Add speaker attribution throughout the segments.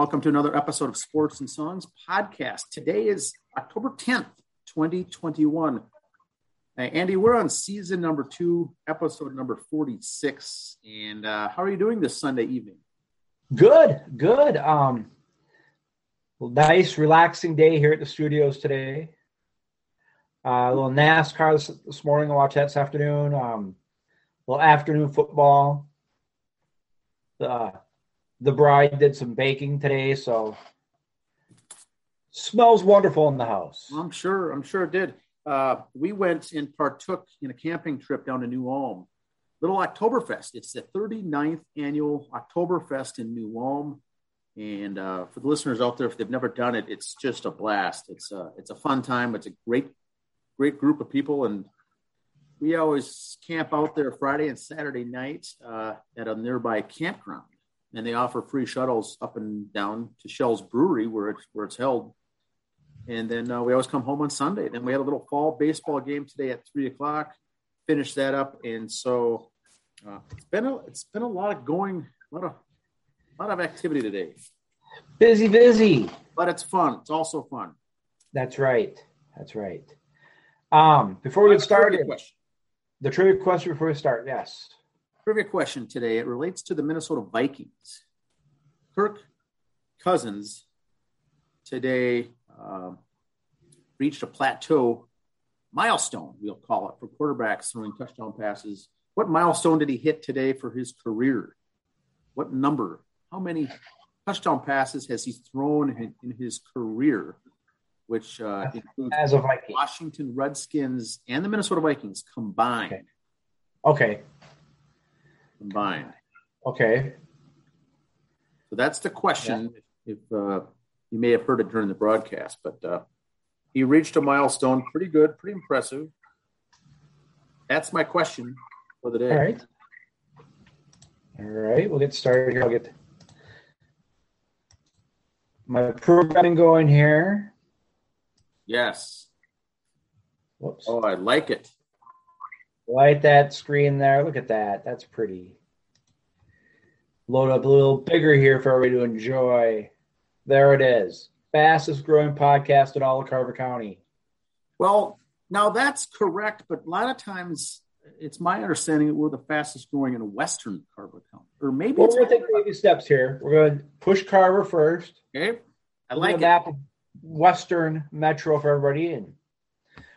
Speaker 1: Welcome to another episode of Sports and Songs podcast. Today is October 10th, 2021. Uh, Andy, we're on season number two, episode number 46. And uh, how are you doing this Sunday evening?
Speaker 2: Good, good. Um, nice, relaxing day here at the studios today. Uh, a little NASCAR this, this morning. I watched that this afternoon. Um, a little afternoon football. The the bride did some baking today, so smells wonderful in the house.
Speaker 1: I'm sure. I'm sure it did. Uh, we went and partook in a camping trip down to New Ulm. Little Oktoberfest. It's the 39th annual Oktoberfest in New Ulm. And uh, for the listeners out there, if they've never done it, it's just a blast. It's a, it's a fun time. It's a great, great group of people. And we always camp out there Friday and Saturday night uh, at a nearby campground. And they offer free shuttles up and down to Schell's Brewery, where it's, where it's held. And then uh, we always come home on Sunday. Then we had a little fall baseball game today at three o'clock. Finish that up, and so uh, it's been a it's been a lot of going, a lot of a lot of activity today.
Speaker 2: Busy, busy,
Speaker 1: but it's fun. It's also fun.
Speaker 2: That's right. That's right. Um, before we get started, the trivia question before we start. Yes.
Speaker 1: Trivia question today. It relates to the Minnesota Vikings. Kirk Cousins today uh, reached a plateau milestone, we'll call it, for quarterbacks throwing touchdown passes. What milestone did he hit today for his career? What number? How many touchdown passes has he thrown in, in his career? Which uh, includes
Speaker 2: as a Viking.
Speaker 1: Washington Redskins and the Minnesota Vikings combined.
Speaker 2: Okay. okay.
Speaker 1: Combined.
Speaker 2: Okay.
Speaker 1: So that's the question. Yeah. If, uh, you may have heard it during the broadcast, but uh, he reached a milestone. Pretty good, pretty impressive. That's my question for the day.
Speaker 2: All right. All right, we'll get started here. I'll get my programming going here.
Speaker 1: Yes.
Speaker 2: Whoops.
Speaker 1: Oh, I like it.
Speaker 2: Light that screen there. Look at that. That's pretty. Load up a little bigger here for everybody to enjoy. There it is. Fastest growing podcast in all of Carver County.
Speaker 1: Well, now that's correct, but a lot of times it's my understanding that we're the fastest growing in Western Carver County. Or maybe
Speaker 2: well, we're take baby steps here. We're going to push Carver first.
Speaker 1: Okay. I like it.
Speaker 2: Map Western Metro for everybody. And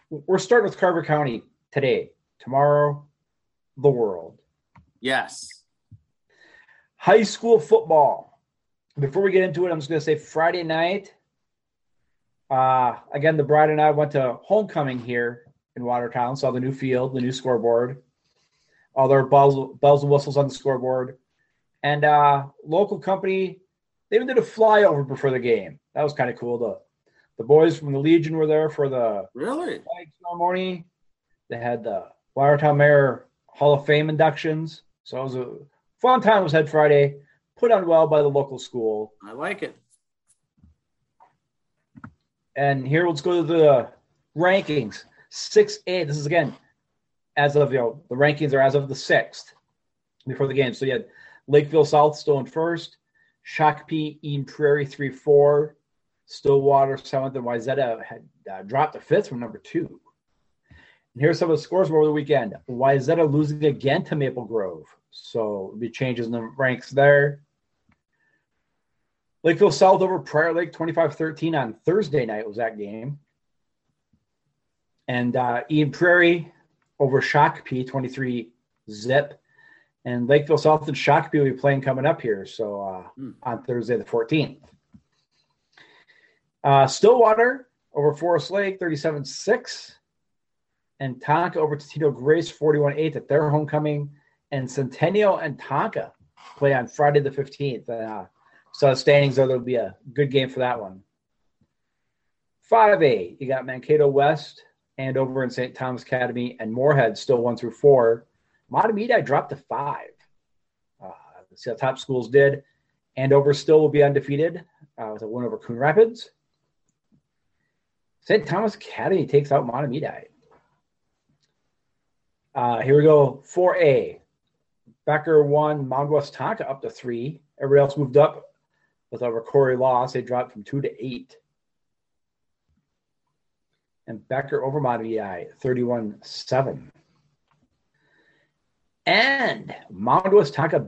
Speaker 2: we're starting with Carver County today. Tomorrow, the world.
Speaker 1: Yes.
Speaker 2: High school football before we get into it, I'm just going to say Friday night. Uh, again, the bride and I went to homecoming here in Watertown, saw the new field, the new scoreboard, all their bells, bells and whistles on the scoreboard, and uh, local company. They even did a flyover before the game. That was kind of cool. The the boys from the Legion were there for the
Speaker 1: really
Speaker 2: ceremony. They had the Watertown Mayer Hall of Fame inductions. So it was a fun time. It was Head Friday put on well by the local school.
Speaker 1: I like it.
Speaker 2: And here, let's go to the rankings. 6A. This is again as of you know, the rankings are as of the sixth before the game. So you had Lakeville South still in first, Shakopee, Eden Prairie 3 4, Stillwater seventh, and Wayzata had uh, dropped to fifth from number two. Here's some of the scores over the weekend. Wayzata losing again to Maple Grove. So be changes in the ranks there. Lakeville South over Prior Lake 25 13 on Thursday night was that game. And uh, Eden Prairie over Shakopee 23 zip. And Lakeville South and Shakopee will be playing coming up here. So uh, mm. on Thursday the 14th. Uh, Stillwater over Forest Lake 37 6. And Tonka over Totino-Grace 41 8 at their homecoming. And Centennial and Tonka play on Friday the 15th. Uh, so standings are there'll be a good game for that one. 5A, you got Mankato West, and over in St. Thomas Academy, and Moorhead still one through four. Mahtomedi dropped to five. Uh, see how top schools did. Andover still will be undefeated uh, with a win over Coon Rapids. St. Thomas Academy takes out Mahtomedi. Uh, here we go. 4A. Becker won West Tonka up to three. Everybody else moved up with a Corey loss, they dropped from two to eight. And Becker over Montevideo, 31 7. And Mount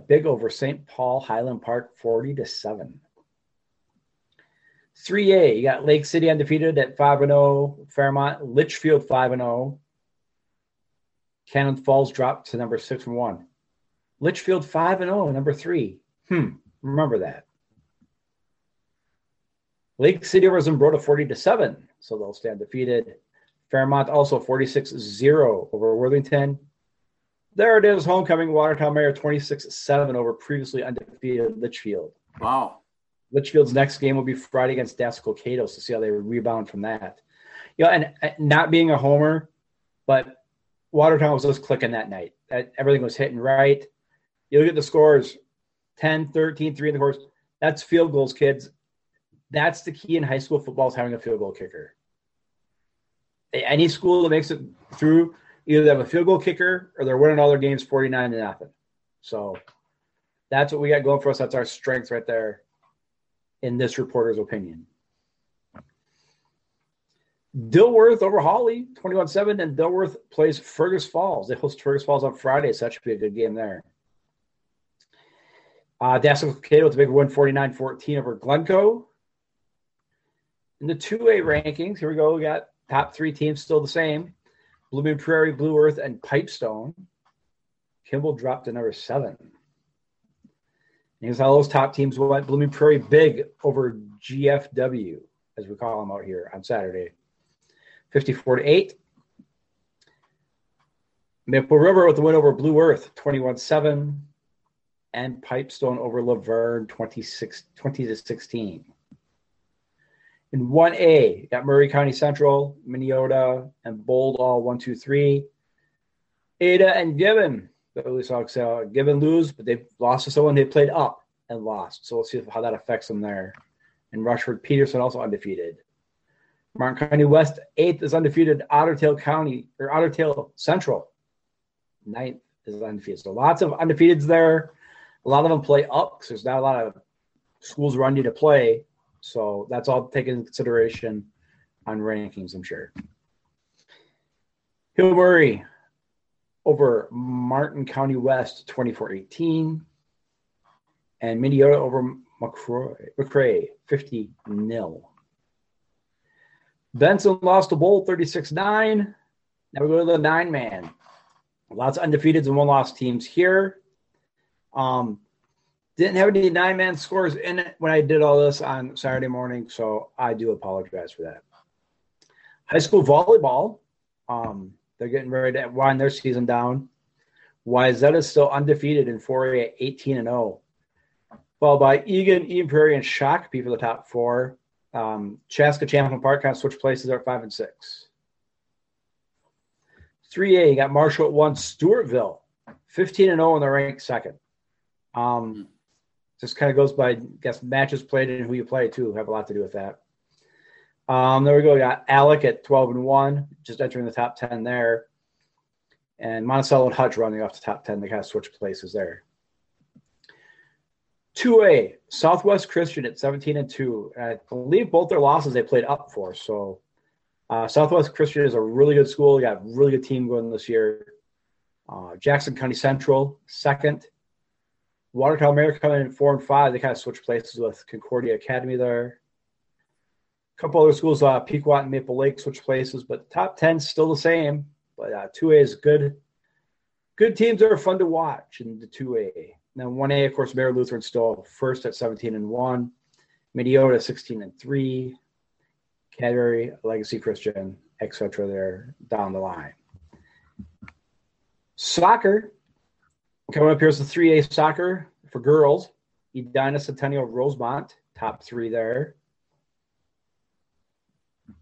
Speaker 2: big over St. Paul Highland Park, 40 to 7. 3A, you got Lake City undefeated at 5 0. Fairmont, Litchfield 5 0. Cannon Falls dropped to number 6 and 1. Litchfield 5 and 0, number 3. Hmm, remember that. Lake City over Zumbrota 40 to 7, so they'll stand defeated. Fairmont also 46 0 over Worthington. There it is, homecoming Watertown Mayer 26 7 over previously undefeated Litchfield.
Speaker 1: Wow.
Speaker 2: Litchfield's next game will be Friday against Dassel Katos to see how they rebound from that. You know, and, and not being a homer, but Watertown was just clicking that night. That, everything was hitting right. You look at the scores 10, 13, 3 in the course. That's field goals, kids. That's the key in high school football is having a field goal kicker. Any school that makes it through, either they have a field goal kicker or they're winning all their games 49 to nothing. So that's what we got going for us. That's our strength right there in this reporter's opinion. Dilworth over Hawley, 21 7, and Dilworth plays Fergus Falls. They host Fergus Falls on Friday, so that should be a good game there. Uh, Dassel Cato with a big win, 49 14 over Glencoe. In the 2A rankings, here we go. We got top three teams still the same Blooming Prairie, Blue Earth, and Pipestone. Kimball dropped to number seven. Here's how those top teams went. Blooming Prairie big over GFW, as we call them out here on Saturday. 54 to 8. Maple River with the win over Blue Earth, 21 7. And Pipestone over Luverne, 26, 20 to 16. In 1A, got Murray County Central, Minneota, and Bold all 1 2 3. Ada and Gibbon the early Sox uh, Gibbon lose, but they lost to someone they played up and lost. So we'll see how that affects them there. And Rushford Peterson also undefeated. Martin County West eighth is undefeated. Ottertail County or Ottertail Central ninth is undefeated. So lots of undefeateds there. A lot of them play up because there's not a lot of schools around you to play. So that's all taken into consideration on rankings, I'm sure. Hillbury over Martin County West 24-18. And Minneota over MACCRAY 50 nil. Benson lost to Bowl 36 9. Now we go to the nine man. Lots of undefeated and one loss teams here. Um, didn't have any nine man scores in it when I did all this on Saturday morning, so I do apologize for that. High school volleyball. Um, they're getting ready to wind their season down. Wayzata is still undefeated in 4A at 18 and 0. Followed by Eagan, Eden Prairie, and Shakopee for the top four. Um, Chaska, Champlin Park kind of switch places at five and six. 3A, you got Marshall at one, Stewartville, 15 and 0, and they're ranked second. Um, just kind of goes by, I guess, matches played and who you play too have a lot to do with that. Um, there we go. We got Alec at 12 and 1, just entering the top 10 there. And Monticello and Hutch running off the top 10. They kind of switch places there. 2A, Southwest Christian at 17 and 2. I believe both their losses they played up for. So uh, Southwest Christian is a really good school. They got a really good team going this year. Uh, Jackson County Central, second. Watertown Mayer coming in four and five. They kind of switch places with Concordia Academy there. A couple other schools, uh, Pequot and Maple Lake, switch places, but top 10 still the same. But uh, 2A is good. Good teams are fun to watch in the 2A. Now 1A, of course, Mayer Lutheran still first at 17 and 1. Minneota 16 and 3. Cadbury, Legacy Christian, etc. there down the line. Soccer. Coming up here is the 3A soccer for girls. Edina Centennial Rosemount, top three there.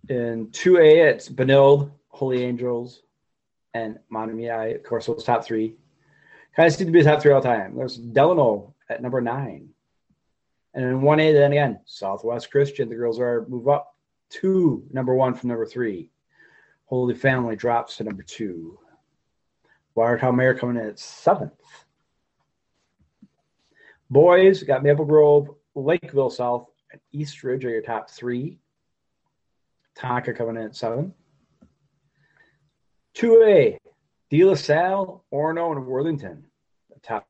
Speaker 2: In 2A, it's Benilde, Holy Angels, and Monomi. Of course, those top three. Kind of be the top three all time. There's Delano at number nine. And in 1A, then again, Southwest Christian, the girls are move up to number one from number three. Holy Family drops to number two. Watertown Mayer coming in at seventh. Boys got Maple Grove Lakeville South, and East Ridge are your top three. Tonka coming in at seven. 2A, De La Salle, Orono, and Worthington. The top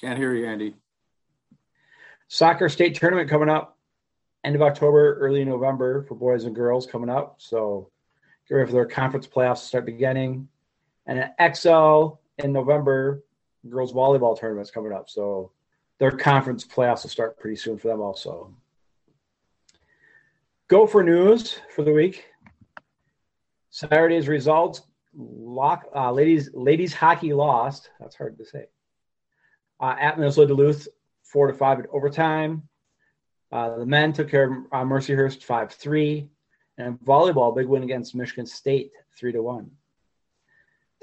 Speaker 1: Can't hear you, Andy.
Speaker 2: soccer state tournament coming up end of October, early November for boys and girls coming up. So get ready for their conference playoffs to start beginning. And an XL in November, girls volleyball tournaments coming up. So their conference playoffs will start pretty soon for them also. Go for news for the week. Saturday's results. Lock, uh, ladies ladies hockey lost. That's hard to say. Uh, at Minnesota Duluth, four to five in overtime. Uh, the men took care of uh, Mercyhurst five three, and volleyball big win against Michigan State three to one.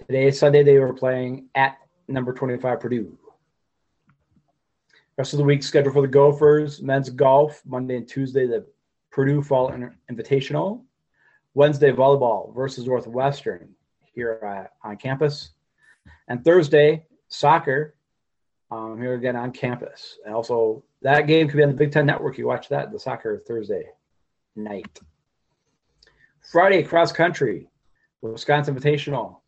Speaker 2: Today, is Sunday, they were playing at number twenty five Purdue. Rest of the week scheduled for the Gophers: men's golf Monday and Tuesday, the Purdue Fall Invitational. Wednesday, volleyball versus Northwestern here on campus, and Thursday, soccer um, here again on campus. And also, that game could be on the Big Ten Network. You watch that, the soccer Thursday night. Friday, cross country, Wisconsin Invitational.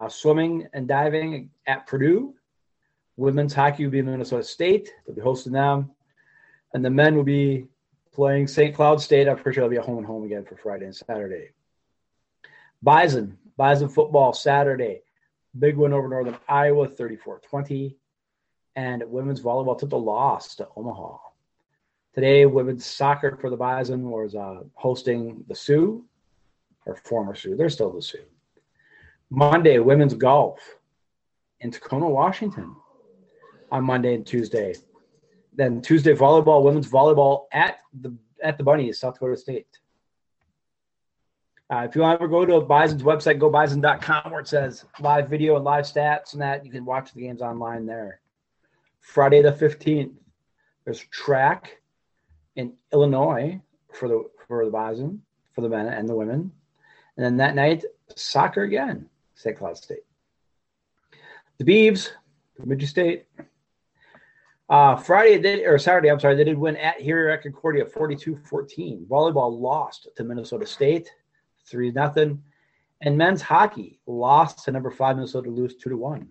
Speaker 2: Uh, swimming and diving at Purdue. Women's hockey will be in Minnesota State. They'll be hosting them. And the men will be playing St. Cloud State. I'm pretty sure they'll be a home and home again for Friday and Saturday. Bison, Bison football Saturday. Big win over Northern Iowa, 34 20 and women's volleyball took the loss to Omaha. Today, women's soccer for the Bison was uh, hosting the Sioux, or former Sioux. They're still the Sioux. Monday, women's golf in Tacoma, Washington on Monday and Tuesday. Then Tuesday, volleyball, women's volleyball at the at the Bunnies, South Dakota State. Uh, if you want to go to Bison's website, go bison.com where it says live video and live stats and that. You can watch the games online there. Friday the 15th, there's track in Illinois for the for the Bison, for the men and the women. And then that night, soccer again, St. Cloud State. The Beavs, Bemidji State. Uh, Friday did or Saturday, I'm sorry, they did win at here at Concordia 42-14. Volleyball lost to Minnesota State, three nothing. And men's hockey lost to number five Minnesota Duluth two to one.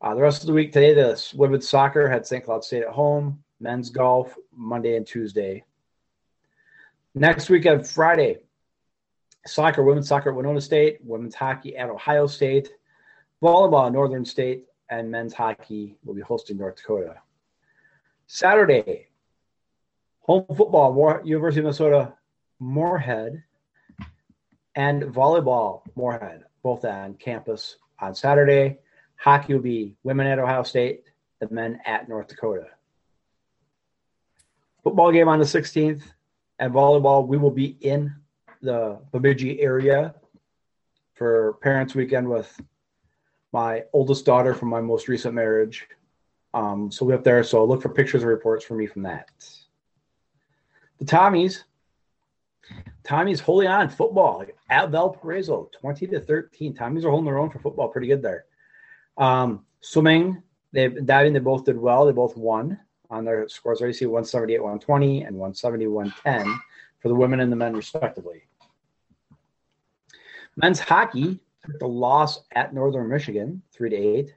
Speaker 2: Uh, the rest of the week today, the women's soccer had St. Cloud State at home, men's golf Monday and Tuesday. Next week on Friday, soccer, women's soccer at Winona State, women's hockey at Ohio State, volleyball at Northern State, and men's hockey will be hosting North Dakota. Saturday, home football, University of Minnesota, Moorhead, and volleyball, Moorhead, both on campus on Saturday. Hockey will be women at Ohio State, the men at North Dakota. Football game on the 16th, and volleyball, we will be in the Bemidji area for Parents Weekend with my oldest daughter from my most recent marriage. Um, so we up there. So look for pictures and reports for me from that. The Tommies, Tommies holding on football at Valparaiso, 20 to 13. Tommies are holding their own for football pretty good there. Um, swimming, they diving, they both did well. They both won on their scores. You see 178, 120, and 170, 110 for the women and the men, respectively. Men's hockey took the loss at Northern Michigan, three to eight.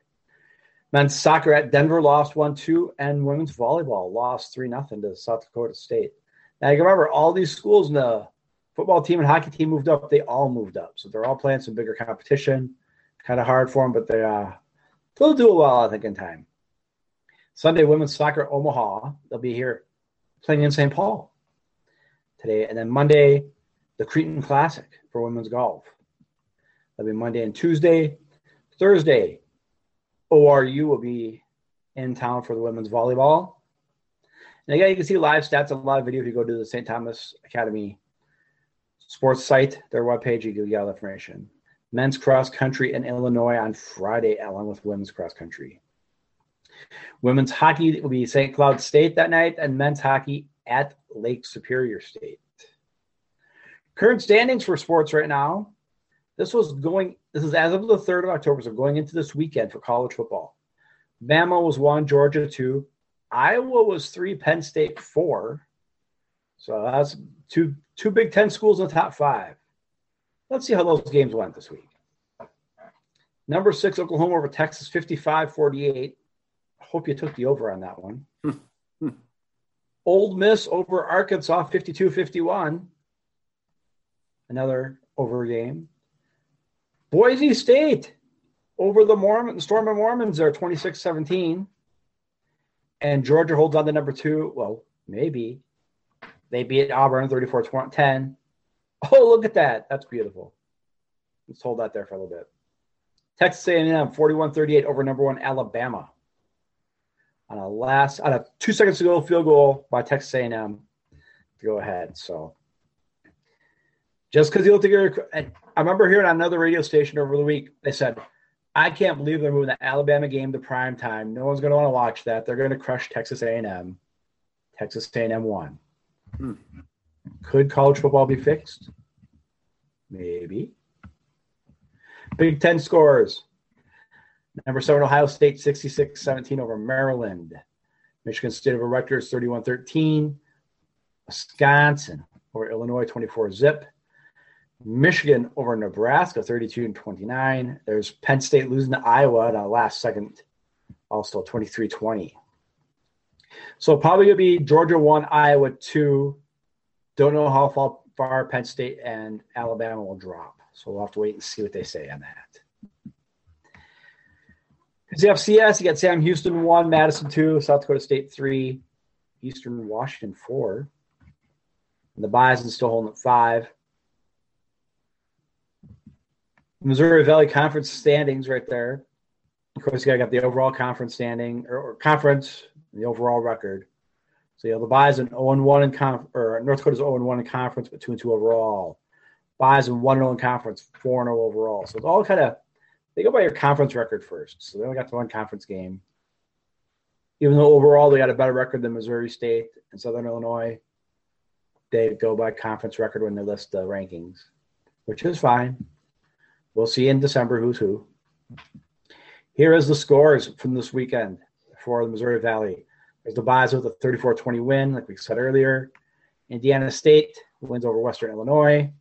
Speaker 2: Men's soccer at Denver lost one two, and women's volleyball lost three nothing to South Dakota State. Now you remember all these schools in the football team and hockey team moved up. They all moved up, so they're all playing some bigger competition. Kind of hard for them, but they uh, They'll do well, I think, in time. Sunday, women's soccer, Omaha. They'll be here playing in St. Paul today. And then Monday, the Cretin Classic for women's golf. That'll be Monday and Tuesday. Thursday, ORU will be in town for the women's volleyball. And again, you can see live stats and live video if you go to the St. Thomas Academy sports site, their webpage, you can get all the information men's cross country in Illinois on Friday, along with women's cross country. Women's hockey will be St. Cloud State that night, and men's hockey at Lake Superior State. Current standings for sports right now. This was going. This is as of the third of October, so going into this weekend for college football. Bama was one, Georgia two, Iowa was three, Penn State four. So that's two two Big Ten schools in the top five. Let's see how those games went this week. Number six, Oklahoma over Texas, 55 48. Hope you took the over on that one. Ole Miss over Arkansas, 52 51. Another over game. Boise State over the Mormon, Storm of Mormons are 26 17. And Georgia holds on to number two. Well, maybe. They beat Auburn 34 10. Oh, look at that. That's beautiful. Let's hold that there for a little bit. Texas A&M 41-38 over number one Alabama. On a last, on a two seconds to go field goal by Texas A&M to go ahead. So just because you look together, I remember hearing on another radio station over the week, they said, I can't believe they're moving the Alabama game to prime time. No one's going to want to watch that. They're going to crush Texas A&M. Texas A&M won. Hmm. Could college football be fixed? Maybe. Big Ten scores. Number seven, Ohio State 66 17 over Maryland. Michigan State over Rutgers 31 13. Wisconsin over Illinois 24 zip. Michigan over Nebraska 32 and 29. There's Penn State losing to Iowa at a last second, also 23 20. So probably going to be Georgia 1, Iowa 2. Don't know how far, far Penn State and Alabama will drop. So we'll have to wait and see what they say on that. the FCS, you got Sam Houston 1, Madison 2, South Dakota State 3, Eastern Washington 4. And the Bison still holding at 5. Missouri Valley Conference standings right there. Of course, you got the overall conference standing or, or conference, the overall record. So you know the Bison 0 1 in conf or North Dakota's 0 1 in conference, but 2 and 2 overall. Bison 1 0 in conference, 4 0 overall. So it's all kind of they go by your conference record first. So they only got the one conference game. Even though overall they got a better record than Missouri State and Southern Illinois, they go by conference record when they list the rankings, which is fine. We'll see in December who's who. Here is the scores from this weekend for the Missouri Valley. There's the Buys with a 34-20 win, like we said earlier. Indiana State wins over Western Illinois.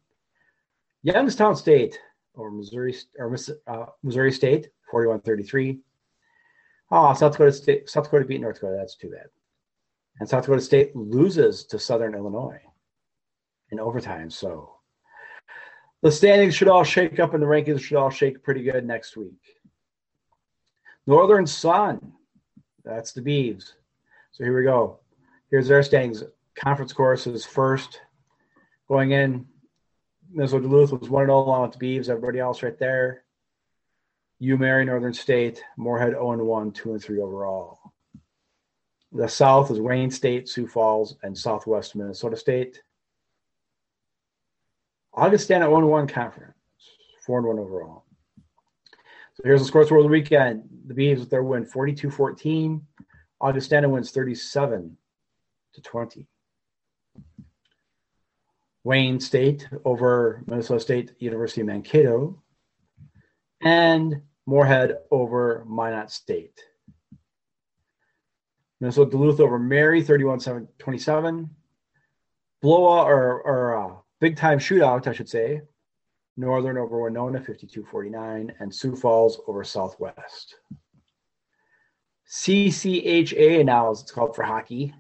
Speaker 2: Youngstown State over Missouri or uh, Missouri State, 41-33. Oh, South Dakota State, South Dakota beat North Dakota. That's too bad. And South Dakota State loses to Southern Illinois in overtime. So the standings should all shake up and the rankings should all shake pretty good next week. Northern Sun, that's the Beavs. So here we go. Here's their standings. Conference course is first. Going in, Minnesota Duluth was 1 0 along with the Beavs. Everybody else right there. U Mary, Northern State, Moorhead 0 1, 2 and 3 overall. The South is Wayne State, Sioux Falls, and Southwest Minnesota State. Augustana 1 1 conference, 4 and 1 overall. So here's the scores for the weekend. The Beavs with their win 42 14. Augustana wins 37 to 20. Wayne State over Minnesota State University of Mankato. And Moorhead over Minot State. Minnesota Duluth over Mary 31 27. Blowout or, or uh, big time shootout, I should say. Northern over Winona, 52-49, and Sioux Falls over Southwest. CCHA now, as it's called for hockey.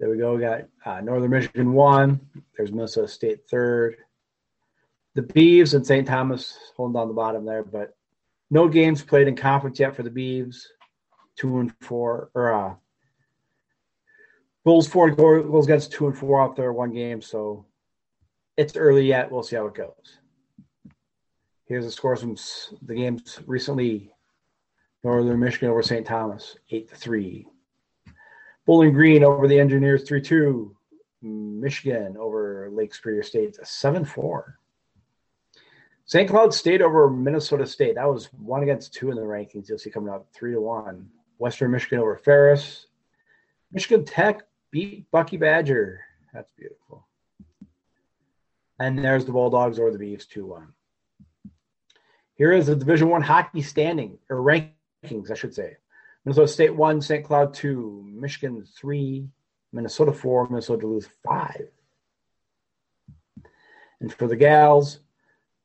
Speaker 2: There we go. We got uh, Northern Michigan one. There's Minnesota State third. The Beavs and St. Thomas holding down the bottom there, but no games played in conference yet for the Beavs. Two and four, or uh, Bulls four goals against two and four off their one game, so it's early yet. We'll see how it goes. Here's the scores from the games recently. Northern Michigan over St. Thomas, eight to three. Bowling Green over the Engineers, three two. Michigan over Lake Superior State, seven four. St. Cloud State over Minnesota State. That was one against two in the rankings. You'll see coming up three to one. Western Michigan over Ferris. Michigan Tech beat Bucky Badger. That's beautiful. And there's the Bulldogs or the Beavs 2 1. Here is the Division One hockey standing or rankings, I should say. Minnesota State 1, St. Cloud 2, Michigan 3, Minnesota 4, Minnesota Duluth 5. And for the gals,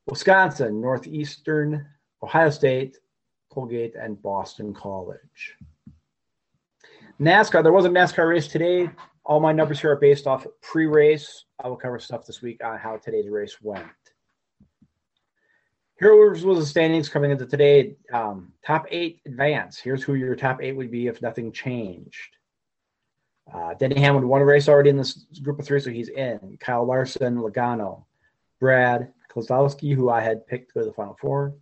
Speaker 2: Wisconsin, Northeastern, Ohio State, Colgate, and Boston College. NASCAR, there was a NASCAR race today. All my numbers here are based off pre race. I will cover stuff this week on how today's race went. Here was the standings coming into today. Um, top eight advance. Here's who your top eight would be if nothing changed. Uh, Denny Hamlin won a race already in this group of three, so he's in. Kyle Larson, Logano, Brad Keselowski, who I had picked to the final four.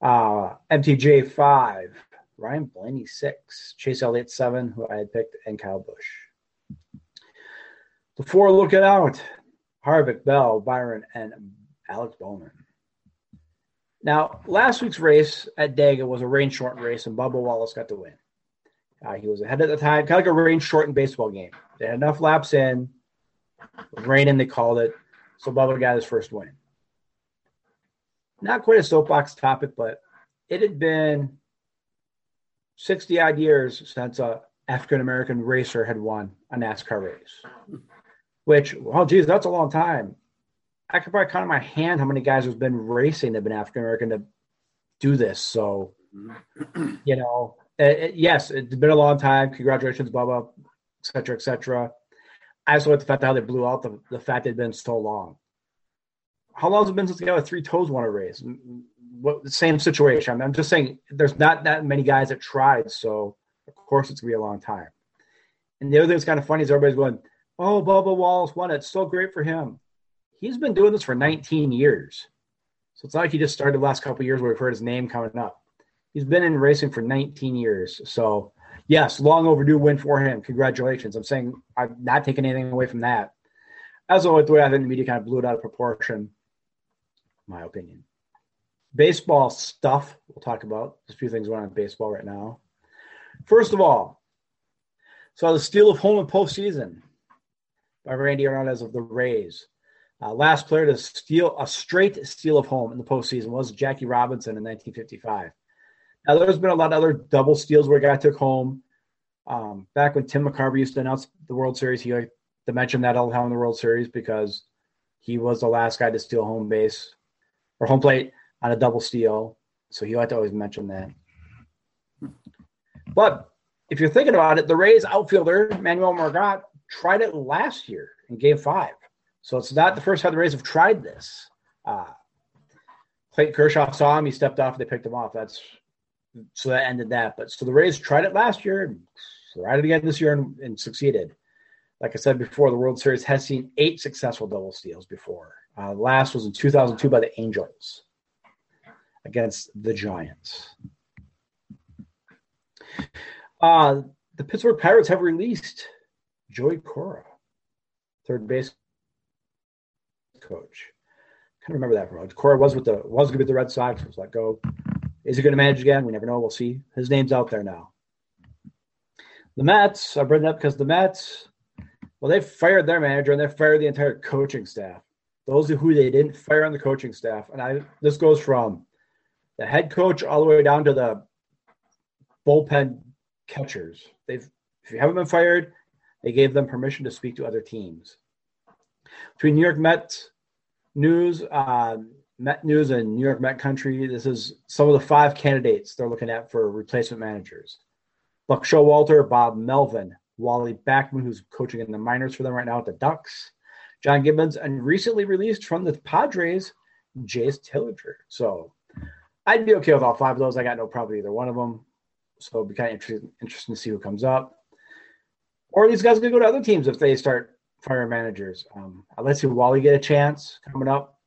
Speaker 2: Uh, MTJ five, Ryan Blaney six, Chase Elliott seven, who I had picked, and Kyle Busch. The four looking out: Harvick, Bell, Byron, and Alex Bowman. Now, last week's race at Dega was a rain shortened race, and Bubba Wallace got the win. Uh, he was ahead at the time, kind of like a rain shortened baseball game. They had enough laps in, rain raining, they called it. So Bubba got his first win. Not quite a soapbox topic, but it had been 60 odd years since a African American racer had won a NASCAR race. Which, well, geez, that's a long time. I could probably count on my hand how many guys have been racing that have been African American to do this. So, you know, it, it, yes, it's been a long time. Congratulations, Bubba, et cetera, et cetera. I just like the fact how they blew out the, the fact they'd been so long. How long has it been since the guy with three toes won a race? What same situation? I'm just saying there's not that many guys that tried, so of course it's gonna be a long time. And the other thing that's kind of funny is everybody's going, "Oh, Bubba Wallace won it. It's so great for him." He's been doing this for 19 years, so it's not like he just started the last couple years where we've heard his name coming up. He's been in racing for 19 years, so yes, long overdue win for him. Congratulations. I'm saying I'm not taking anything away from that. As always, the way I think the media kind of blew it out of proportion, my opinion. Baseball stuff we'll talk about. There's a few things going on in baseball right now. First of all, so the steal of home in postseason by Randy Hernandez of the Rays. Uh, last player to steal a straight steal of home in the postseason was Jackie Robinson in 1955. Now, there's been a lot of other double steals where a guy took home. Um, back when Tim McCarver used to announce the World Series, he liked to mention that all the time in the World Series because he was the last guy to steal home base or home plate on a double steal. So you have to always mention that. But if you're thinking about it, the Rays outfielder, Manuel Margot, tried it last year in game five. So it's not the first time the Rays have tried this. Uh, Clayton Kershaw saw him, he stepped off, they picked him off. That's so that ended that. But so the Rays tried it last year and tried it again this year and, and, succeeded. Like I said before, the World Series has seen eight successful double steals before. Uh, last was in 2002 by the Angels against the Giants. Uh, the Pittsburgh Pirates have released Joey Cora, third base coach. I can't remember that from Cora was with the was going to be the Red Sox. Was let go. Is he going to manage again? We never know. We'll see. His name's out there now. The Mets, I bring that up because the Mets, well, they fired their manager and they fired the entire coaching staff. Those who they didn't fire on the coaching staff. And I this goes from the head coach all the way down to the bullpen catchers. They've if you haven't been fired, they gave them permission to speak to other teams. Between New York Mets news, um, Met News and New York Met Country. This is some of the five candidates they're looking at for replacement managers. Buck Showalter, Bob Melvin, Wally Backman, who's coaching in the minors for them right now at the Ducks, John Gibbons, and recently released from the Padres, Jayce Tingler. So I'd be okay with all five of those. I got no problem with either one of them. So it'd be kind of interesting, interesting to see who comes up. Or these guys could go to other teams if they start firing managers. Um, let's see Wally get a chance coming up.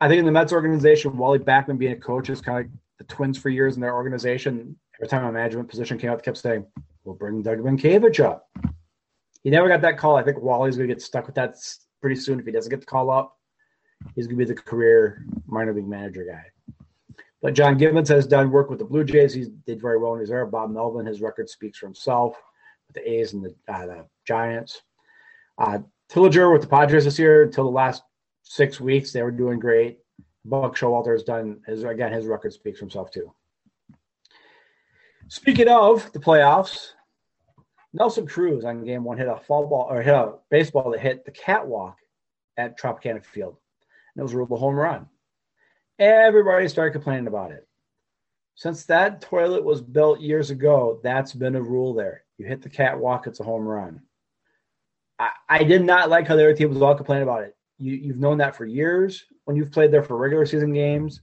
Speaker 2: I think in the Mets organization, Wally Backman being a coach is kind of like the Twins for years in their organization. Every time a management position came up, they kept saying, "We'll bring Doug Mientkiewicz up." He never got that call. I think Wally's going to get stuck with that pretty soon if he doesn't get the call up. He's going to be the career minor league manager guy. But John Gibbons has done work with the Blue Jays. He did very well in his era. Bob Melvin, his record speaks for himself. With the A's and the, uh, the Giants. Uh, with the Padres this year until the last six weeks, they were doing great. Buck Showalter has done his again. His record speaks for himself too. Speaking of the playoffs, Nelson Cruz on game one hit a fall ball or hit a baseball that hit the catwalk at Tropicana Field. And it was a home run. Everybody started complaining about it. Since that toilet was built years ago, that's been a rule there. You hit the catwalk, it's a home run. I, I did not like how the other team was all complaining about it. You, you've known that for years. When you've played there for regular season games,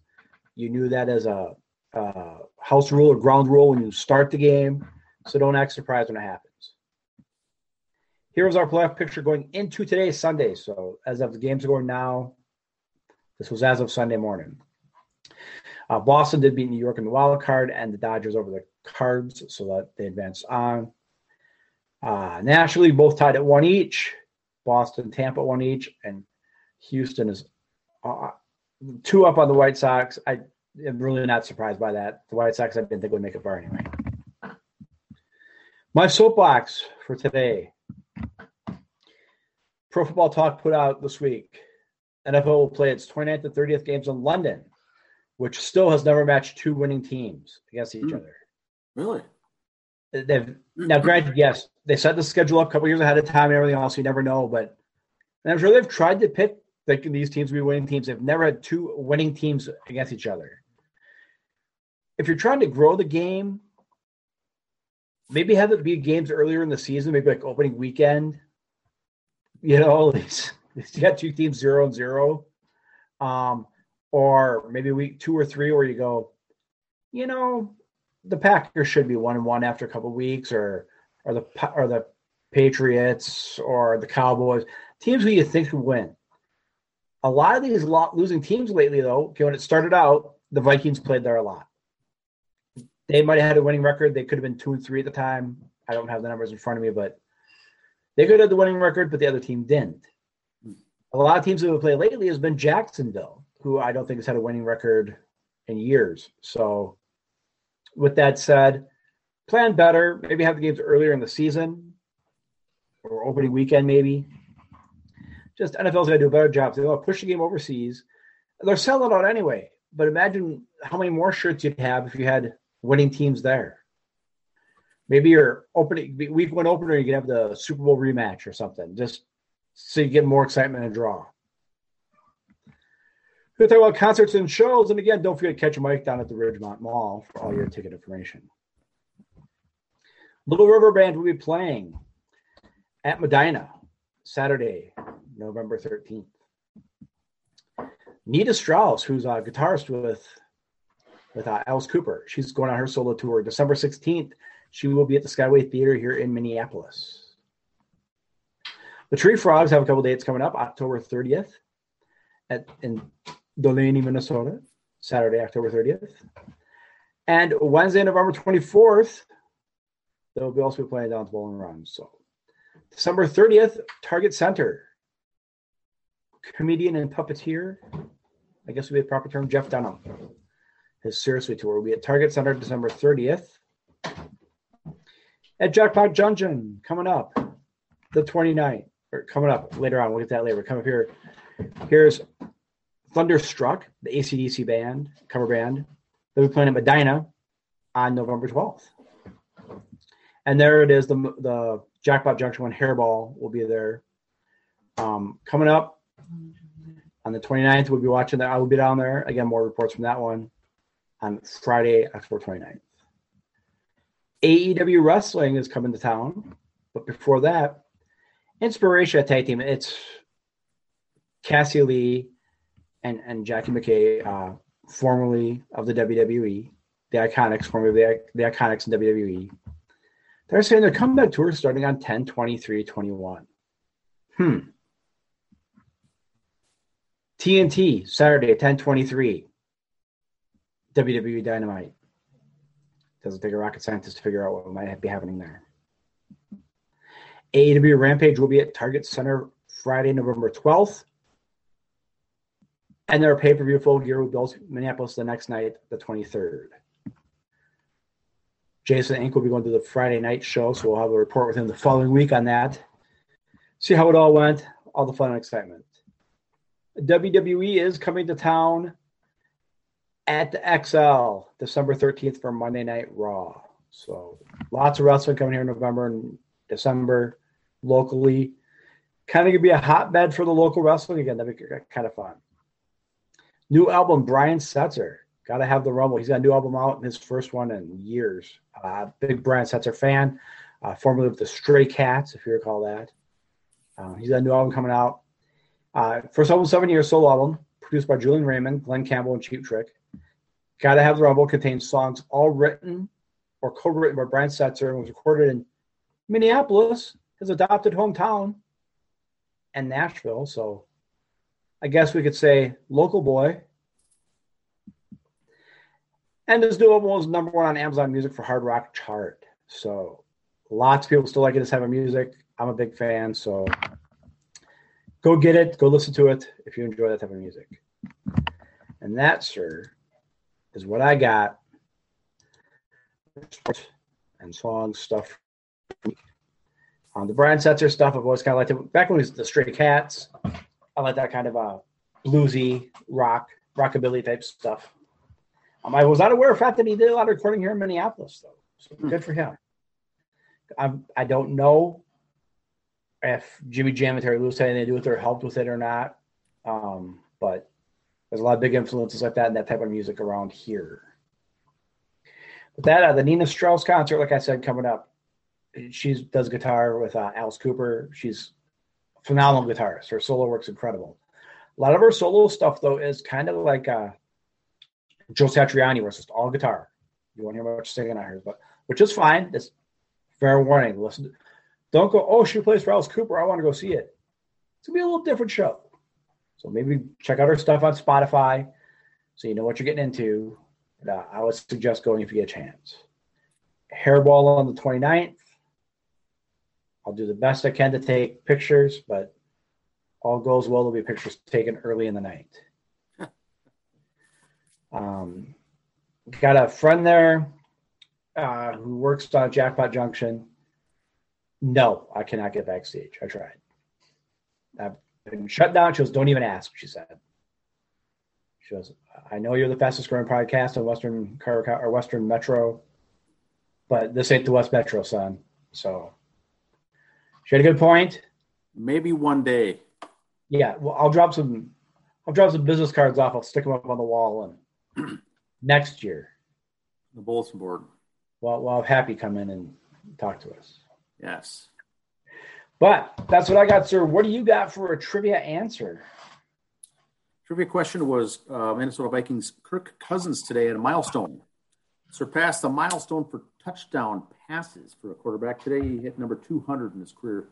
Speaker 2: you knew that as a, a house rule or ground rule when you start the game. So don't act surprised when it happens. Here's our playoff picture going into today's Sunday. So as of the games going now, this was as of Sunday morning. Uh, Boston did beat New York in the wild card, and the Dodgers over the Cards, so that they advanced on. Uh, nationally, both tied at one each. Boston, Tampa, one each, and Houston is uh, two up on the White Sox. I am really not surprised by that. The White Sox, I didn't think would make it far anyway. My soapbox for today. Pro Football Talk put out this week. NFL will play its 29th and 30th games in London, which still has never matched two winning teams against each mm. other.
Speaker 1: Really?
Speaker 2: They've now granted, yes, they set the schedule up a couple years ahead of time and everything else. You never know, but I'm sure they've tried to pick like these teams to be winning teams. They've never had two winning teams against each other. If you're trying to grow the game, maybe have it be games earlier in the season, maybe like opening weekend. You know, you got two teams zero and zero, um, or maybe week two or three where you go, you know, the Packers should be one and one after a couple weeks, or or the or the Patriots or the Cowboys, teams who you think could win. A lot of these losing teams lately, though, when it started out, the Vikings played there a lot. They might have had a winning record. They could have been two and three at the time. I don't have the numbers in front of me, but they could have the winning record, but the other team didn't. A lot of teams that have played lately has been Jacksonville, who I don't think has had a winning record in years. So with that said, plan better. Maybe have the games earlier in the season or opening weekend, maybe. Just NFL's to do a better job. They want to push the game overseas. They're selling out anyway. But imagine how many more shirts you'd have if you had winning teams there. Maybe your opening week one opener, you could have the Super Bowl rematch or something, just so you get more excitement and draw. We're talk about concerts and shows. And again, don't forget to catch a mic down at the Ridgemont Mall for all your ticket information. Little River Band will be playing at Medina Saturday, November 13th. Nita Strauss, who's a guitarist with with uh, Alice Cooper, she's going on her solo tour December 16th. She will be at the Skyway Theater here in Minneapolis. The Tree Frogs have a couple dates coming up, October 30th at in Delano, Minnesota, Saturday, October 30th. And Wednesday, November 24th, they'll be also be playing down at Bowling Run. So December 30th, Target Center. Comedian and puppeteer, I guess would be a proper term, Jeff Dunham. His Seriously tour will be at Target Center December 30th. At Jackpot Junction, coming up the 29th, or coming up later on, we'll get that later. Come up here. Here's Thunderstruck, the ACDC band, cover band, they'll be playing at Medina on November 12th. And there it is, the, the Jackpot Junction One Hairball will be there. Um, coming up on the 29th, we'll be watching that. I will be down there. Again, more reports from that one on Friday, October 29th. AEW Wrestling is coming to town. But before that, Inspiration Tag Team. It's Cassie Lee and and Jackie McKay, uh, formerly of the WWE, the Iconics, formerly the, the Iconics in WWE. They're saying their comeback tour is starting on 10 23 21. Hmm. TNT, Saturday, 10 23. WWE Dynamite. Doesn't take a rocket scientist to figure out what might be happening there. AEW Rampage will be at Target Center Friday, November 12th. And their pay per view full gear will be in Minneapolis the next night, the 23rd. Jason Ink will be going to the Friday night show, so we'll have a report with him the following week on that. See how it all went, all the fun and excitement. WWE is coming to town at the Xcel December 13th for Monday Night Raw. So lots of wrestling coming here in November and December locally. Kind of gonna be a hotbed for the local wrestling again. That'd be kind of fun. New album, Brian Setzer. Got to have the Rumble. He's got a new album out, in his first one in years. Uh, big Brian Setzer fan, uh, formerly of the Stray Cats, if you recall that. Uh, he's got a new album coming out. Uh, first album, seven years, solo album, produced by Julian Raymond, Glen Campbell, and Cheap Trick. Got to have the Rumble contains songs all written or co-written by Brian Setzer and was recorded in Minneapolis, his adopted hometown, and Nashville. So I guess we could say local boy. And this new album was number one on Amazon Music for Hard Rock chart. So lots of people still like this type of music. I'm a big fan, so go get it, go listen to it if you enjoy that type of music. And that, sir, is what I got. And song stuff. Um, the Brian Setzer stuff, I've always kind of liked it. Back when it was the Stray Cats, I like that kind of uh, bluesy rock, rockabilly type stuff. Um, I was not aware of the fact that he did a lot of recording here in Minneapolis, though. So hmm. good for him. I, I don't know if Jimmy Jam and Terry Lewis had anything to do with it or helped with it or not. Um, but there's a lot of big influences like that and that type of music around here. But that uh, the Nita Strauss concert, like I said, coming up. She does guitar with uh, Alice Cooper. She's phenomenal guitarist. Her solo work's incredible. A lot of her solo stuff though is kind of like uh, Joe Satriani, where it's just all guitar. You won't hear much singing on hers, but which is fine. It's fair warning. Listen, don't go. Oh, she plays for Alice Cooper. I want to go see it. It's gonna be a little different show. So maybe check out her stuff on Spotify, so you know what you're getting into. And, uh, I would suggest going if you get a chance. Hairball on the 29th. I'll do the best I can to take pictures, but all goes well. There'll be pictures taken early in the night. um, got a friend there uh, who works on Jackpot Junction. No, I cannot get backstage. I tried. I've been shut down. She goes, "Don't even ask." She said. She goes, "I know you're the fastest growing podcast in Western Car or Western Metro, but this ain't the West Metro, son." So she had a good point.
Speaker 1: Maybe one day.
Speaker 2: Yeah, well, I'll drop some. I'll drop some business cards off. I'll stick them up on the wall, and next year,
Speaker 1: the bulletin board.
Speaker 2: Well, we'll have Happy come in and talk to us.
Speaker 1: Yes.
Speaker 2: But that's what I got, sir. What do you got for a trivia answer?
Speaker 1: Trivia question was uh, Minnesota Vikings Kirk Cousins today at a milestone. Surpassed the milestone for touchdown passes for a quarterback today. He hit number 200 in his career.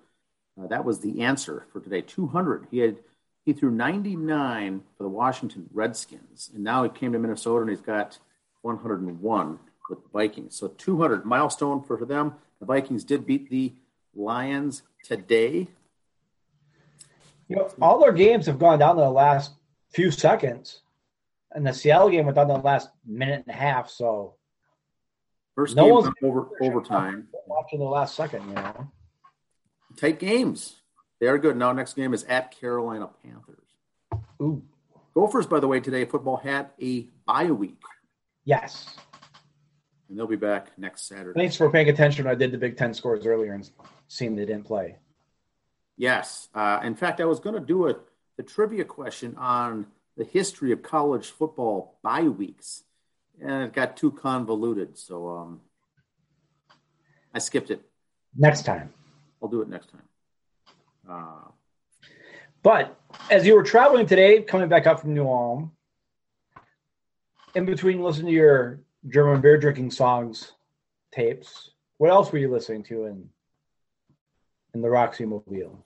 Speaker 1: Uh, that was the answer for today. 200. He had he threw 99 for the Washington Redskins, and now he came to Minnesota and he's got 101 with the Vikings. So 200 milestone for them. The Vikings did beat the Lions today.
Speaker 2: You know, all their games have gone down to the last few seconds, and the Seattle game went down to the last minute and a half. So
Speaker 1: First no one's over overtime.
Speaker 2: Watching the last second, you know.
Speaker 1: Tight games. They are good. Now next game is at Carolina Panthers.
Speaker 2: Ooh.
Speaker 1: Gophers, by the way, today football had a bye week.
Speaker 2: Yes.
Speaker 1: And they'll be back next Saturday.
Speaker 2: Thanks for paying attention. I did the Big Ten scores earlier and seeing they didn't play.
Speaker 1: Yes. Uh, in fact, I was going to do a, a trivia question on the history of college football bye weeks and it got too convoluted. So um, I skipped it.
Speaker 2: Next time.
Speaker 1: I'll do it next time. Uh,
Speaker 2: but as you were traveling today, coming back up from New Ulm, in between listening to your German beer drinking songs tapes, what else were you listening to in in the Roxy Mobile?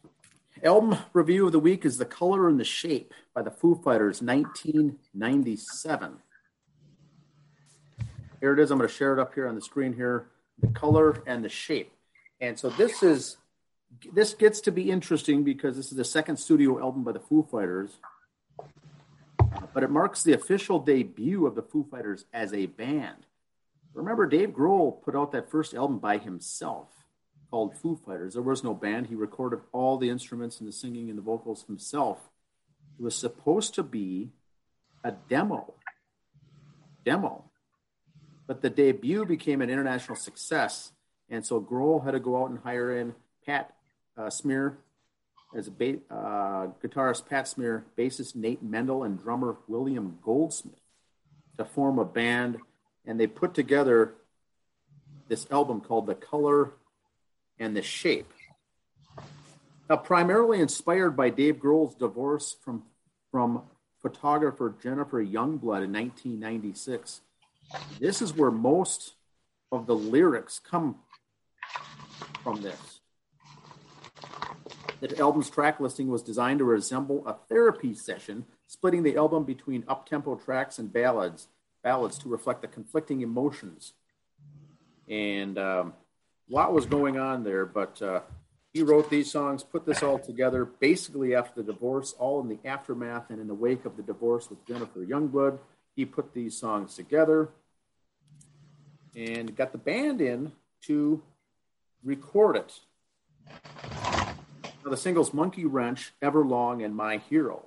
Speaker 1: Album review of the week is The Color and the Shape by the Foo Fighters, 1997. Here it is. I'm going to share it up here on the screen here. The color and the shape. And so this is this gets to be interesting because this is the second studio album by the Foo Fighters. But it marks the official debut of the Foo Fighters as a band. Remember, Dave Grohl put out that first album by himself called Foo Fighters. There was no band. He recorded all the instruments and the singing and the vocals himself. It was supposed to be a demo. Demo. But the debut became an international success. And so Grohl had to go out and hire in Pat uh, Smear as a ba- uh, guitarist, Pat Smear, bassist Nate Mendel, and drummer William Goldsmith to form a band. And they put together this album called The Color and the Shape. Now, primarily inspired by Dave Grohl's divorce from, from photographer Jennifer Youngblood in 1996, this is where most of the lyrics come from this. The album's track listing was designed to resemble a therapy session, splitting the album between up-tempo tracks and ballads, ballads to reflect the conflicting emotions. And um, a lot was going on there, but uh, he wrote these songs, put this all together basically after the divorce, all in the aftermath and in the wake of the divorce with Jennifer Youngblood. He put these songs together and got the band in to record it. Now, the singles Monkey Wrench, Everlong, and My Hero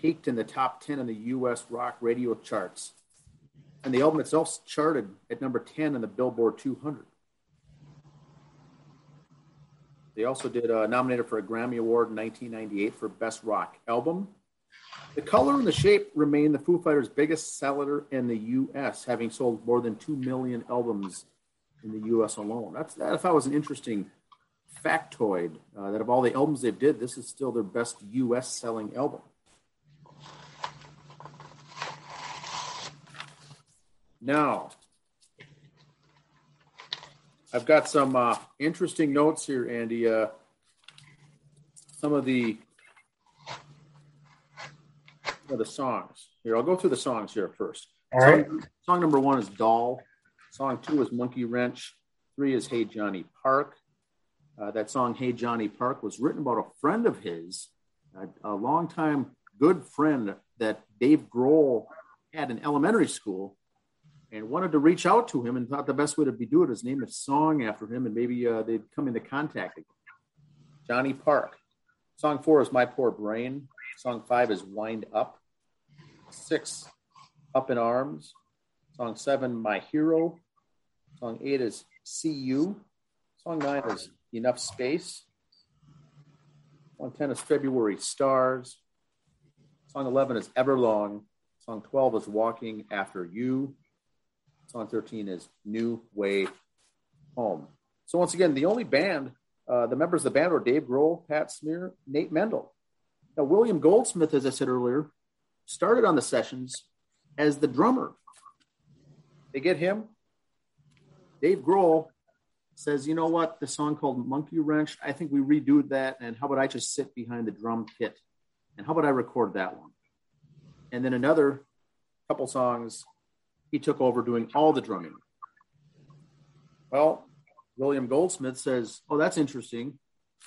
Speaker 1: peaked in the top 10 in the US rock radio charts. And the album itself charted at number 10 in the Billboard 200. They also did uh, nominated for a Grammy Award in 1998 for Best Rock Album. The color and the shape remain the Foo Fighters' biggest seller in the U.S., having sold more than two million albums in the U.S. alone. That's that. I thought was an interesting factoid uh, that of all the albums they've did, this is still their best U.S. selling album. Now, I've got some uh, interesting notes here, Andy. Uh, some of the of the songs. Here, I'll go through the songs here first.
Speaker 2: All right.
Speaker 1: Song, song number one is Doll. Song two is Monkey Wrench. Three is Hey Johnny Park. Uh, that song, Hey Johnny Park, was written about a friend of his, a, a longtime good friend that Dave Grohl had in elementary school and wanted to reach out to him and thought the best way to be do it is name a song after him and maybe uh, they'd come into contact again. Johnny Park. Song four is My Poor Brain. Song five is Wind Up. Six, Up in Arms. Song seven, My Hero. Song eight is See You. Song nine is Enough Space. Song 10 is February Stars. Song 11 is Everlong. Song 12 is Walking After You. Song 13 is New Way Home. So once again, the only band, uh, the members of the band were Dave Grohl, Pat Smear, Nate Mendel. Now, William Goldsmith, as I said earlier, started on the sessions as the drummer. They get him. Dave Grohl says, you know what, the song called Monkey Wrench, I think we redo that. And how about I just sit behind the drum kit? And how about I record that one? And then another couple songs he took over doing all the drumming. Well, William Goldsmith says, "Oh, that's interesting.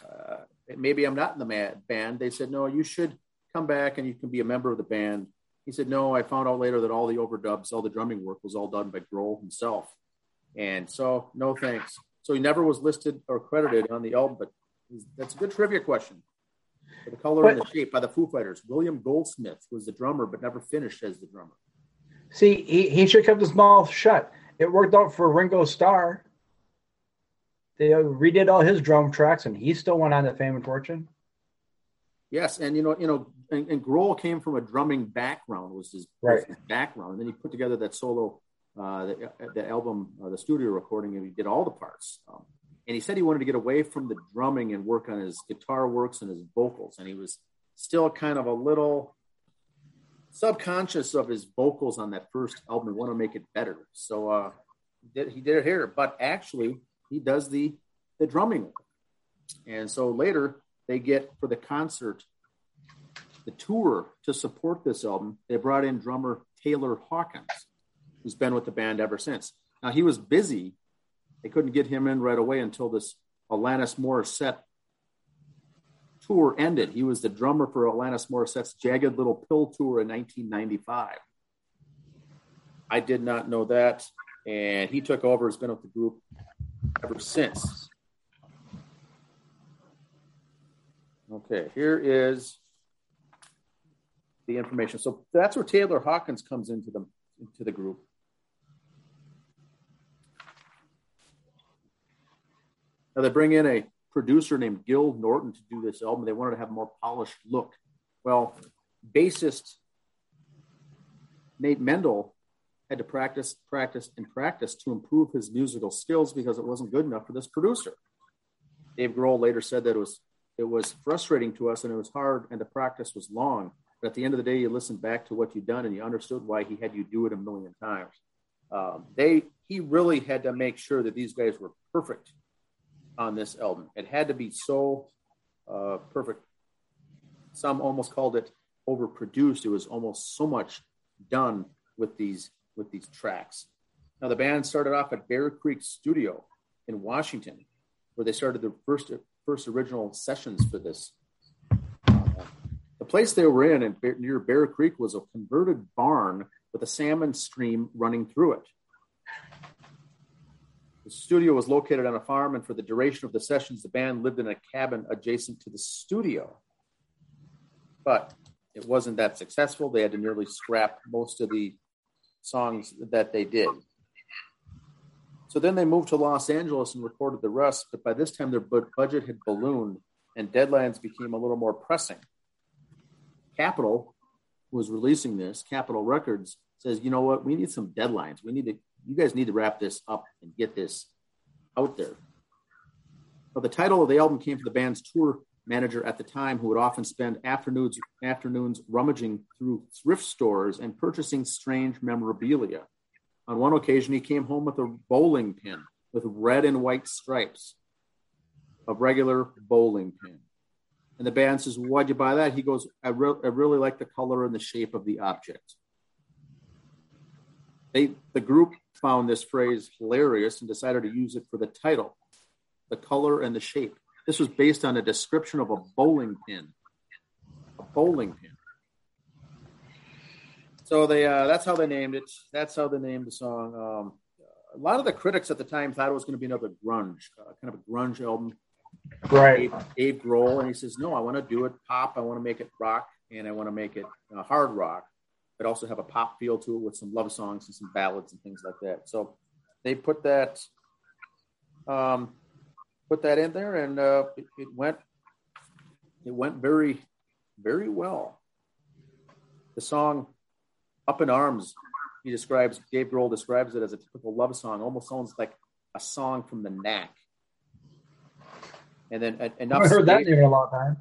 Speaker 1: Uh, maybe I'm not in the band." They said, "No, you should come back and you can be a member of the band." He said, "No, I found out later that all the overdubs, all the drumming work was all done by Grohl himself, and so no thanks." So he never was listed or credited on the album. But that's a good trivia question. For the color and the shape by the Foo Fighters. William Goldsmith was the drummer, but never finished as the drummer.
Speaker 2: See, he, he should have kept his mouth shut. It worked out for Ringo Starr. They redid all his drum tracks, and he still went on to fame and fortune.
Speaker 1: Yes, and you know, you know, and, and Grohl came from a drumming background was his,
Speaker 2: right.
Speaker 1: his background, and then he put together that solo, uh, the, the album, uh, the studio recording, and he did all the parts. Um, and he said he wanted to get away from the drumming and work on his guitar works and his vocals, and he was still kind of a little subconscious of his vocals on that first album and want to make it better. So uh, did, he did it here, but actually he does the the drumming. And so later they get for the concert, the tour to support this album. They brought in drummer Taylor Hawkins, who's been with the band ever since. Now he was busy; they couldn't get him in right away until this Alanis Morissette tour ended. He was the drummer for Alanis Morissette's Jagged Little Pill tour in 1995. I did not know that. and he took over. Has been with the group ever since. Okay, here is the information. So that's where Taylor Hawkins comes into the into the group. Now they bring in a producer named Gil Norton to do this album. They wanted to have a more polished look. Well, bassist Nate Mendel had to practice, practice, and practice to improve his musical skills because it wasn't good enough for this producer. Dave Grohl later said that it was it was frustrating to us and it was hard and the practice was long. But at the end of the day, you listened back to what you'd done and you understood why he had you do it a million times. Um, they he really had to make sure that these guys were perfect on this album. It had to be so uh, perfect. Some almost called it overproduced. It was almost so much done with these with these tracks. Now the band started off at Bear Creek Studio in Washington, where they started their first first original sessions for this. Uh, the place they were in, in near Bear Creek, was a converted barn with a salmon stream running through it. The studio was located on a farm, and for the duration of the sessions, the band lived in a cabin adjacent to the studio. But it wasn't that successful. They had to nearly scrap most of the songs that they did. So then they moved to Los Angeles and recorded the rest, but by this time their budget had ballooned and deadlines became a little more pressing. Capitol was releasing this, Capitol Records says, you know what, we need some deadlines. We need to you guys need to wrap this up and get this out there. But the title of the album came from the band's tour manager at the time, who would often spend afternoons afternoons rummaging through thrift stores and purchasing strange memorabilia. On one occasion, he came home with a bowling pin with red and white stripes, a regular bowling pin. And the band says, Why'd you buy that? He goes, I, re- I really like the color and the shape of the object. They, the group found this phrase hilarious and decided to use it for the title, The Color and the Shape. This was based on a description of a bowling pin. A bowling pin. So they uh, that's how they named it. That's how they named the song. Um, a lot of the critics at the time thought it was going to be another grunge, uh, kind of a grunge album.
Speaker 2: Right.
Speaker 1: Dave, Dave Grohl, and he says, "No, I want to do it pop. I want to make it rock, and I want to make it uh, hard rock." but also have a pop feel to it with some love songs and some ballads and things like that. So they put that um, put that in there, and uh, it, it went it went very very well. The song "Up in Arms," he describes Dave Grohl describes it as a typical love song, almost sounds like a song from the Knack. And then enough.
Speaker 2: I heard space, that name a long time.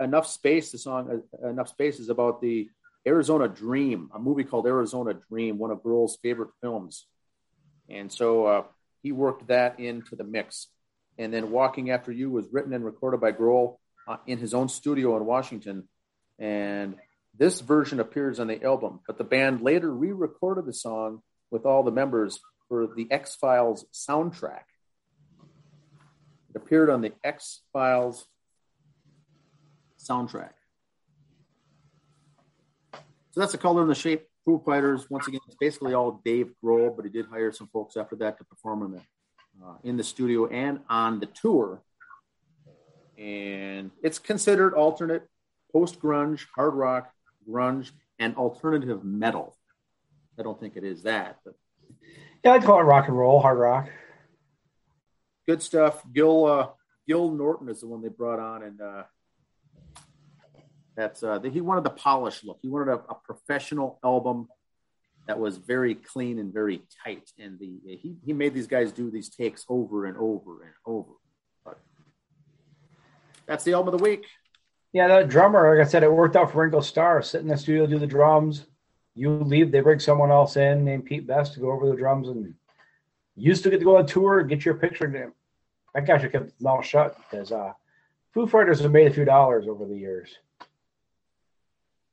Speaker 1: Enough space. The song "Enough Space" is about the Arizona Dream, a movie called Arizona Dream, one of Grohl's favorite films. And so uh, he worked that into the mix. And then Walking After You was written and recorded by Grohl uh, in his own studio in Washington. And this version appears on the album, but the band later re recorded the song with all the members for the X Files soundtrack. It appeared on the X Files soundtrack. So that's the color and the shape. Foo Fighters, once again, it's basically all Dave Grohl, but he did hire some folks after that to perform on the uh, in the studio and on the tour. And it's considered alternate post grunge, hard rock, grunge, and alternative metal. I don't think it is that, but
Speaker 2: yeah, I'd call it rock and roll, hard rock.
Speaker 1: Good stuff. Gil uh, Gil Norton is the one they brought on, and uh, that's uh, he wanted the polished look. He wanted a, a, professional album that was very clean and very tight. And the he he made these guys do these takes over and over and over. But that's the album of the week.
Speaker 2: Yeah, that drummer, like I said, it worked out for Ringo Starr. Sit in the studio, do the drums. You leave, they bring someone else in named Pete Best to go over the drums. And you still get to go on tour and get your picture. That guy should kept his mouth shut because uh, Foo Fighters have made a few dollars over the years.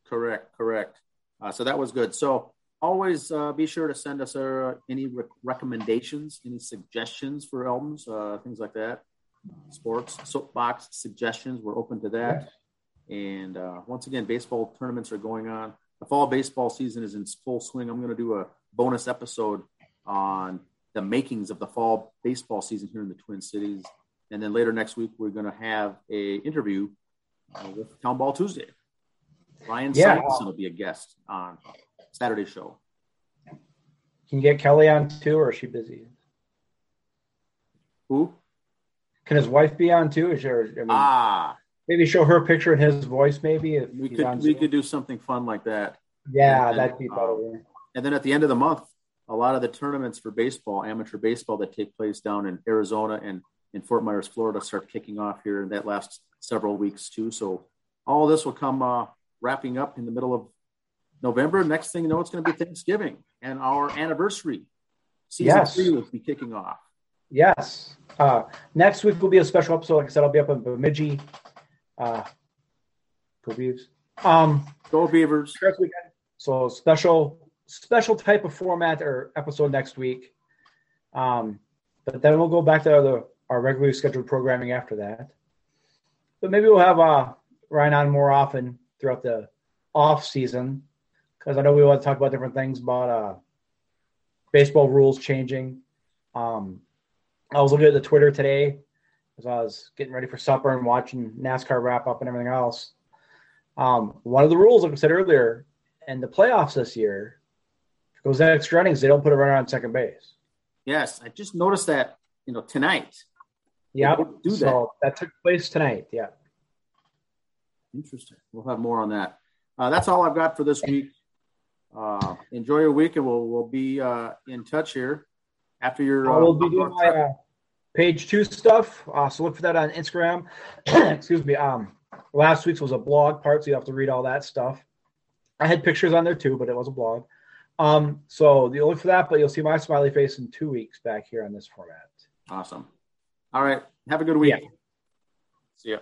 Speaker 1: Correct, correct. Uh, so that was good. So always uh, be sure to send us uh, any re- recommendations, any suggestions for albums, uh, things like that. Sports, soapbox suggestions, we're open to that. And uh, once again, baseball tournaments are going on. The fall baseball season is in full swing. I'm going to do a bonus episode on the makings of the fall baseball season here in the Twin Cities. And then later next week, we're going to have a interview uh, with Town Ball Tuesday. Ryan yeah. Simonson will be a guest on Saturday show.
Speaker 2: Can you get Kelly on too, or is she busy?
Speaker 1: Who?
Speaker 2: Can his wife be on too? Is there, I mean,
Speaker 1: ah,
Speaker 2: maybe show her picture and his voice. Maybe if
Speaker 1: we could we could do something fun like that.
Speaker 2: Yeah, and, that'd be better. Um,
Speaker 1: and then at the end of the month, a lot of the tournaments for baseball, amateur baseball that take place down in Arizona and in Fort Myers, Florida, start kicking off here, and that lasts several weeks too. So all this will come uh, wrapping up in the middle of November. Next thing you know, it's going to be Thanksgiving and our anniversary. Season yes. three will be kicking off.
Speaker 2: Yes. Uh, next week will be a special episode. Like I said, I'll be up in Bemidji. Uh, for Beavs. Um,
Speaker 1: Go Beavers.
Speaker 2: So special special type of format or episode next week. Um, but then we'll go back to the, our regularly scheduled programming after that. But maybe we'll have uh, Ryan on more often throughout the off season because I know we want to talk about different things about uh, baseball rules changing. Um, I was looking at the Twitter today as I was getting ready for supper and watching NASCAR wrap up and everything else. Um, one of the rules, like I said earlier, in the playoffs this year, goes extra innings, they don't put a runner on second base.
Speaker 1: Yes, I just noticed that you know tonight.
Speaker 2: Yeah, do that. So that took place tonight. Yeah.
Speaker 1: Interesting. We'll have more on that. Uh, that's all I've got for this week. Uh, enjoy your week, and we'll we'll be uh, in touch here after your.
Speaker 2: I will be doing my uh, page two stuff. Uh, so look for that on Instagram. Excuse me. Um, last week's was a blog part, so you have to read all that stuff. I had pictures on there too, but it was a blog. Um, so you'll look for that, but you'll see my smiley face in two weeks back here on this format.
Speaker 1: Awesome. All right. Have a good week. Yeah. See ya.